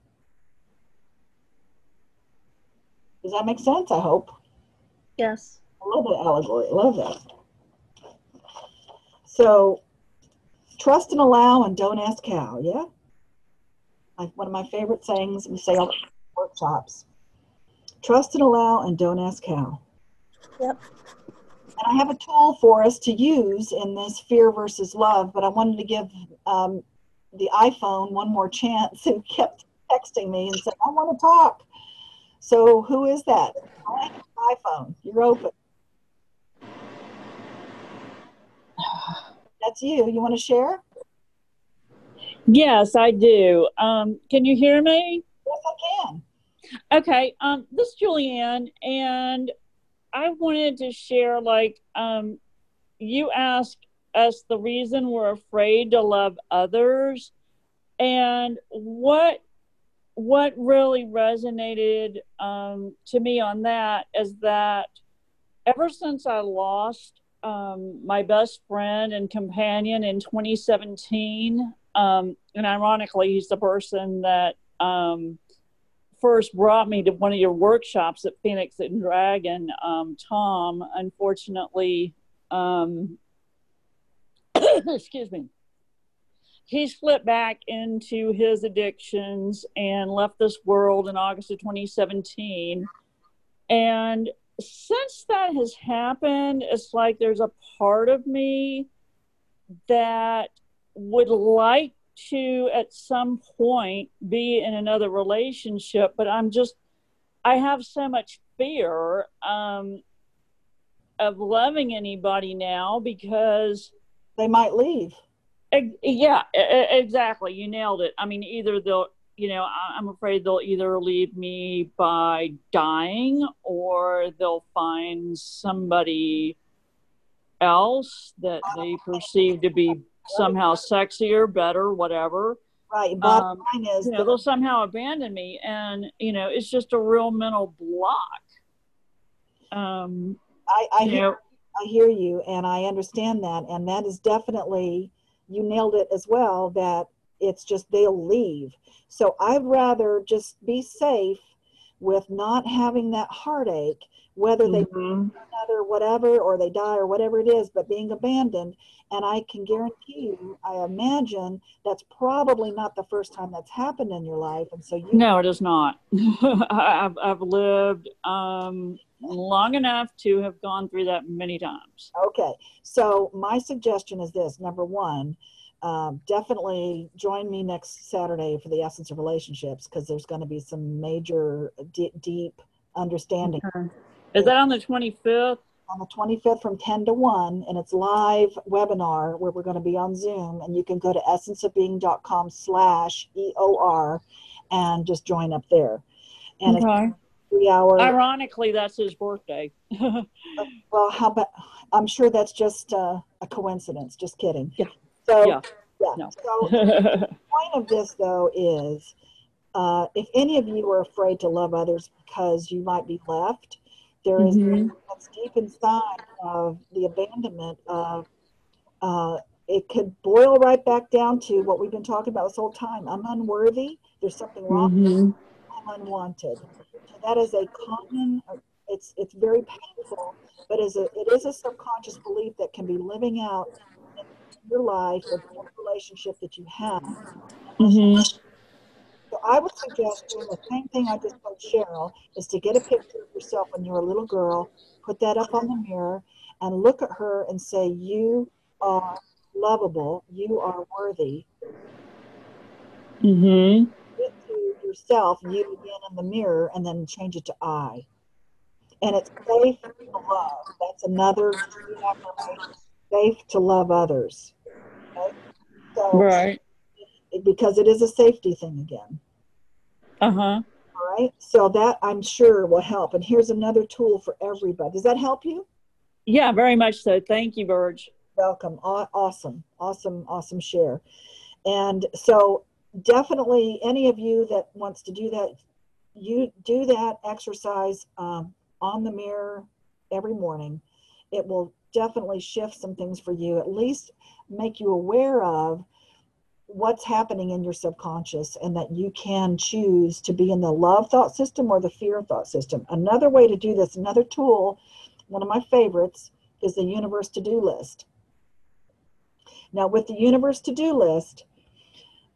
Does that make sense? I hope. Yes. I love that allegory. I love that. So, trust and allow and don't ask how. Yeah. Like one of my favorite sayings we say all workshops. Trust and allow and don't ask how. Yep. And I have a tool for us to use in this fear versus love, but I wanted to give um, the iPhone one more chance who kept texting me and said, I want to talk. So who is that? iPhone, you're open. That's you. You want to share? Yes, I do. Um, can you hear me? Yes, I can. Okay. Um, this is Julianne, and I wanted to share like um, you asked us the reason we're afraid to love others, and what what really resonated um, to me on that is that ever since I lost um, my best friend and companion in 2017, um, and ironically, he's the person that um, first brought me to one of your workshops at Phoenix and Dragon. Um, Tom, unfortunately, um, excuse me, he slipped back into his addictions and left this world in August of 2017. And since that has happened, it's like there's a part of me that would like to, at some point, be in another relationship, but I'm just, I have so much fear um, of loving anybody now because they might leave yeah, exactly. You nailed it. I mean, either they'll, you know, I'm afraid they'll either leave me by dying or they'll find somebody else that they perceive to be somehow sexier, better, whatever. Right. Bottom um, line is, you know, they'll somehow abandon me, and you know, it's just a real mental block. Um, I, I hear, know, I hear you, and I understand that, and that is definitely you nailed it as well that it's just they'll leave. So I'd rather just be safe with not having that heartache, whether they mm-hmm. another whatever or they die or whatever it is, but being abandoned. And I can guarantee you, I imagine that's probably not the first time that's happened in your life. And so you No, it is not. I've I've lived um long enough to have gone through that many times. Okay. So my suggestion is this number one, um, definitely join me next Saturday for the essence of relationships because there's going to be some major d- deep understanding. Okay. Is that on the 25th? On the 25th from 10 to 1, and it's live webinar where we're going to be on Zoom, and you can go to essenceofbeing.com slash EOR and just join up there. And okay three hour. Ironically, that's his birthday. well, how about? I'm sure that's just uh, a coincidence. Just kidding. Yeah. So yeah. yeah. No. So the point of this though is, uh, if any of you are afraid to love others because you might be left, there is mm-hmm. that's deep inside of the abandonment of. Uh, it could boil right back down to what we've been talking about this whole time. I'm unworthy. There's something wrong. Mm-hmm. I'm unwanted that is a common it's it's very painful but as a it is a subconscious belief that can be living out in your life or the relationship that you have mm-hmm. So i would suggest doing the same thing i just told cheryl is to get a picture of yourself when you're a little girl put that up on the mirror and look at her and say, You are lovable, you are worthy. Mm-hmm. Get to yourself, you again in the mirror, and then change it to I. And it's safe to love. That's another true affirmation. Safe to love others. Okay? So, Right. because it is a safety thing again. Uh-huh. All right. So that I'm sure will help. And here's another tool for everybody. Does that help you? Yeah, very much so. Thank you, Verge. Welcome. Aw- Awesome. Awesome. Awesome share. And so definitely any of you that wants to do that, you do that exercise um, on the mirror every morning. It will definitely shift some things for you, at least make you aware of what's happening in your subconscious and that you can choose to be in the love thought system or the fear thought system. Another way to do this, another tool, one of my favorites, is the universe to do list. Now, with the universe to do list,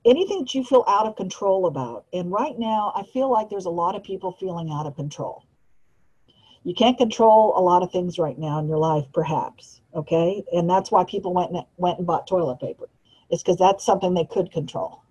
anything that you feel out of control about, and right now I feel like there's a lot of people feeling out of control. You can't control a lot of things right now in your life, perhaps, okay? And that's why people went and, went and bought toilet paper. It's because that's something they could control.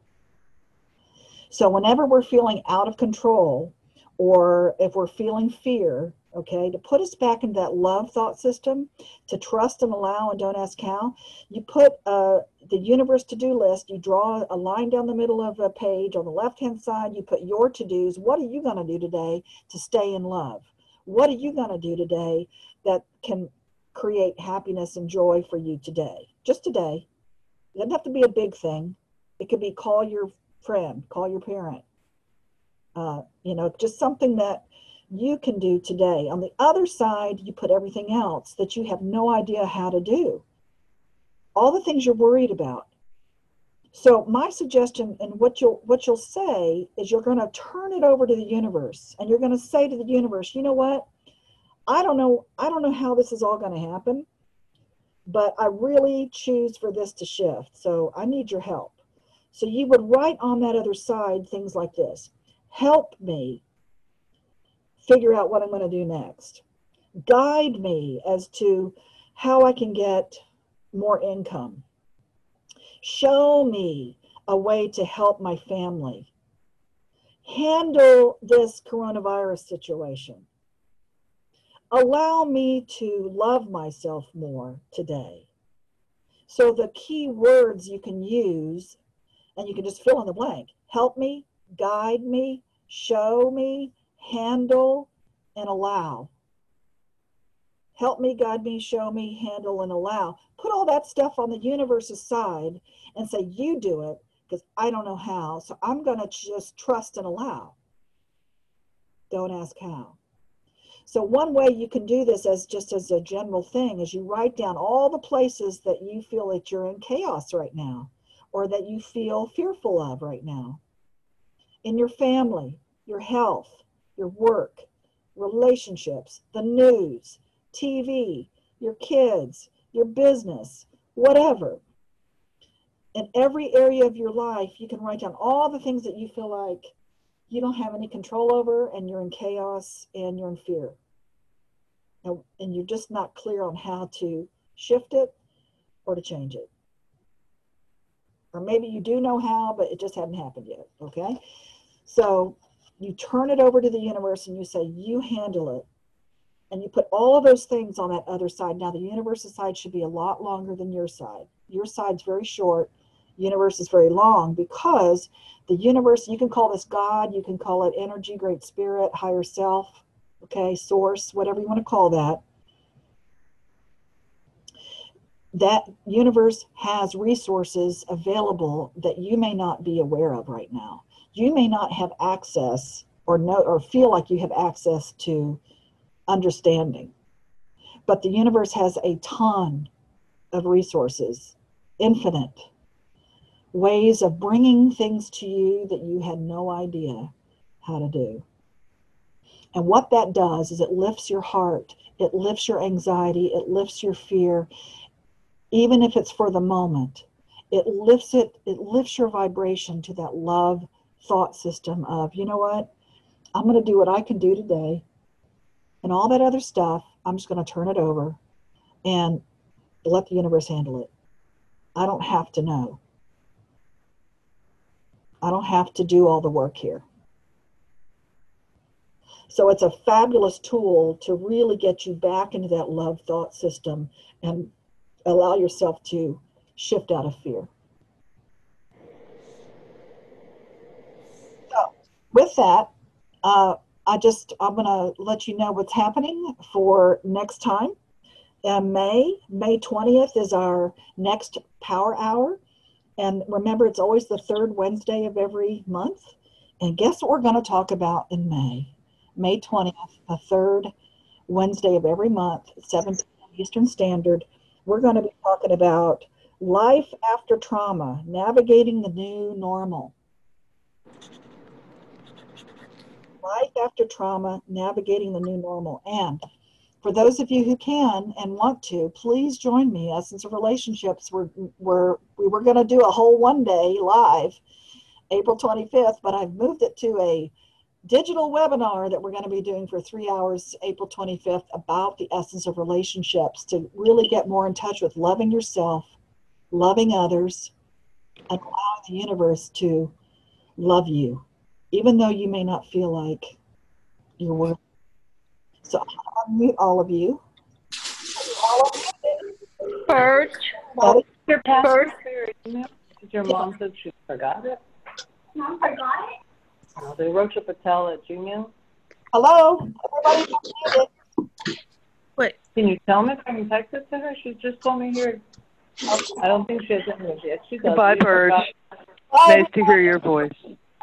So, whenever we're feeling out of control, or if we're feeling fear, okay, to put us back into that love thought system, to trust and allow and don't ask how, you put uh, the universe to do list, you draw a line down the middle of a page. On the left hand side, you put your to dos. What are you going to do today to stay in love? What are you going to do today that can create happiness and joy for you today? Just today. It doesn't have to be a big thing. It could be call your friend, call your parent. Uh, you know, just something that you can do today. On the other side, you put everything else that you have no idea how to do. All the things you're worried about. So my suggestion and what you'll what you'll say is you're going to turn it over to the universe and you're going to say to the universe, "You know what? I don't know I don't know how this is all going to happen, but I really choose for this to shift. So I need your help." So you would write on that other side things like this. Help me figure out what I'm going to do next. Guide me as to how I can get more income. Show me a way to help my family. Handle this coronavirus situation. Allow me to love myself more today. So, the key words you can use, and you can just fill in the blank help me, guide me, show me, handle, and allow. Help me, guide me, show me, handle, and allow. Put all that stuff on the universe's side and say, You do it because I don't know how. So I'm going to just trust and allow. Don't ask how. So one way you can do this as just as a general thing is you write down all the places that you feel that you're in chaos right now or that you feel fearful of right now. In your family, your health, your work, relationships, the news, TV, your kids, your business, whatever. In every area of your life, you can write down all the things that you feel like you don't have any control over and you're in chaos and you're in fear. And, and you're just not clear on how to shift it or to change it. Or maybe you do know how, but it just hadn't happened yet. Okay. So you turn it over to the universe and you say, You handle it. And you put all of those things on that other side. Now, the universe's side should be a lot longer than your side. Your side's very short, universe is very long because the universe, you can call this God, you can call it energy, great spirit, higher self, okay, source, whatever you want to call that. That universe has resources available that you may not be aware of right now. You may not have access or know or feel like you have access to understanding. But the universe has a ton of resources, infinite ways of bringing things to you that you had no idea how to do. And what that does is it lifts your heart, it lifts your anxiety, it lifts your fear, even if it's for the moment. It lifts it, it lifts your vibration to that love thought system of, you know what? I'm going to do what I can do today. And all that other stuff, I'm just going to turn it over. and let the universe handle it. I don't have to know. I don't have to do all the work here. So it's a fabulous tool to really get you back into that love thought system and allow yourself to shift out of fear. So, with that, uh, I just I'm gonna let you know what's happening for next time. May, May 20th is our next Power Hour, and remember it's always the third Wednesday of every month. And guess what we're going to talk about in May? May 20th, the third Wednesday of every month, 7 p.m. Eastern Standard. We're going to be talking about life after trauma, navigating the new normal. Life after trauma, navigating the new normal. And for those of you who can and want to, please join me. Essence of Relationships. We're, we're, we were going to do a whole one day live April 25th, but I've moved it to a digital webinar that we're going to be doing for three hours April 25th about the essence of relationships to really get more in touch with loving yourself, loving others, and allowing the universe to love you, even though you may not feel like you're worthy. So I'll unmute all of you. All of you. Bird, Got? Your Bird. pastor your? Did your mom said she forgot it? Mom forgot it? Oh, they wrote to Patel at Gmail. Hello, everybody. unmuted. Can you tell me if I can text it to her? She just told me here. I don't think she has English yet. She does. Goodbye, You Bird. Nice to hear your voice.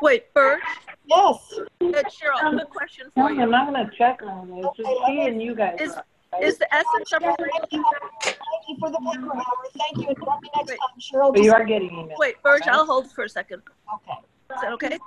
Wait, Bert, Yes. it's Cheryl. Quick um, question No, for I'm you. not gonna check on it. It's just she and you guys. Is- are, Is the essence of Thank you Thank you for the Power Hour. Thank you. And join me next Wait. time. Cheryl, But you are getting emails. wait, Bert, I'll hold for a second. okay. Is that okay?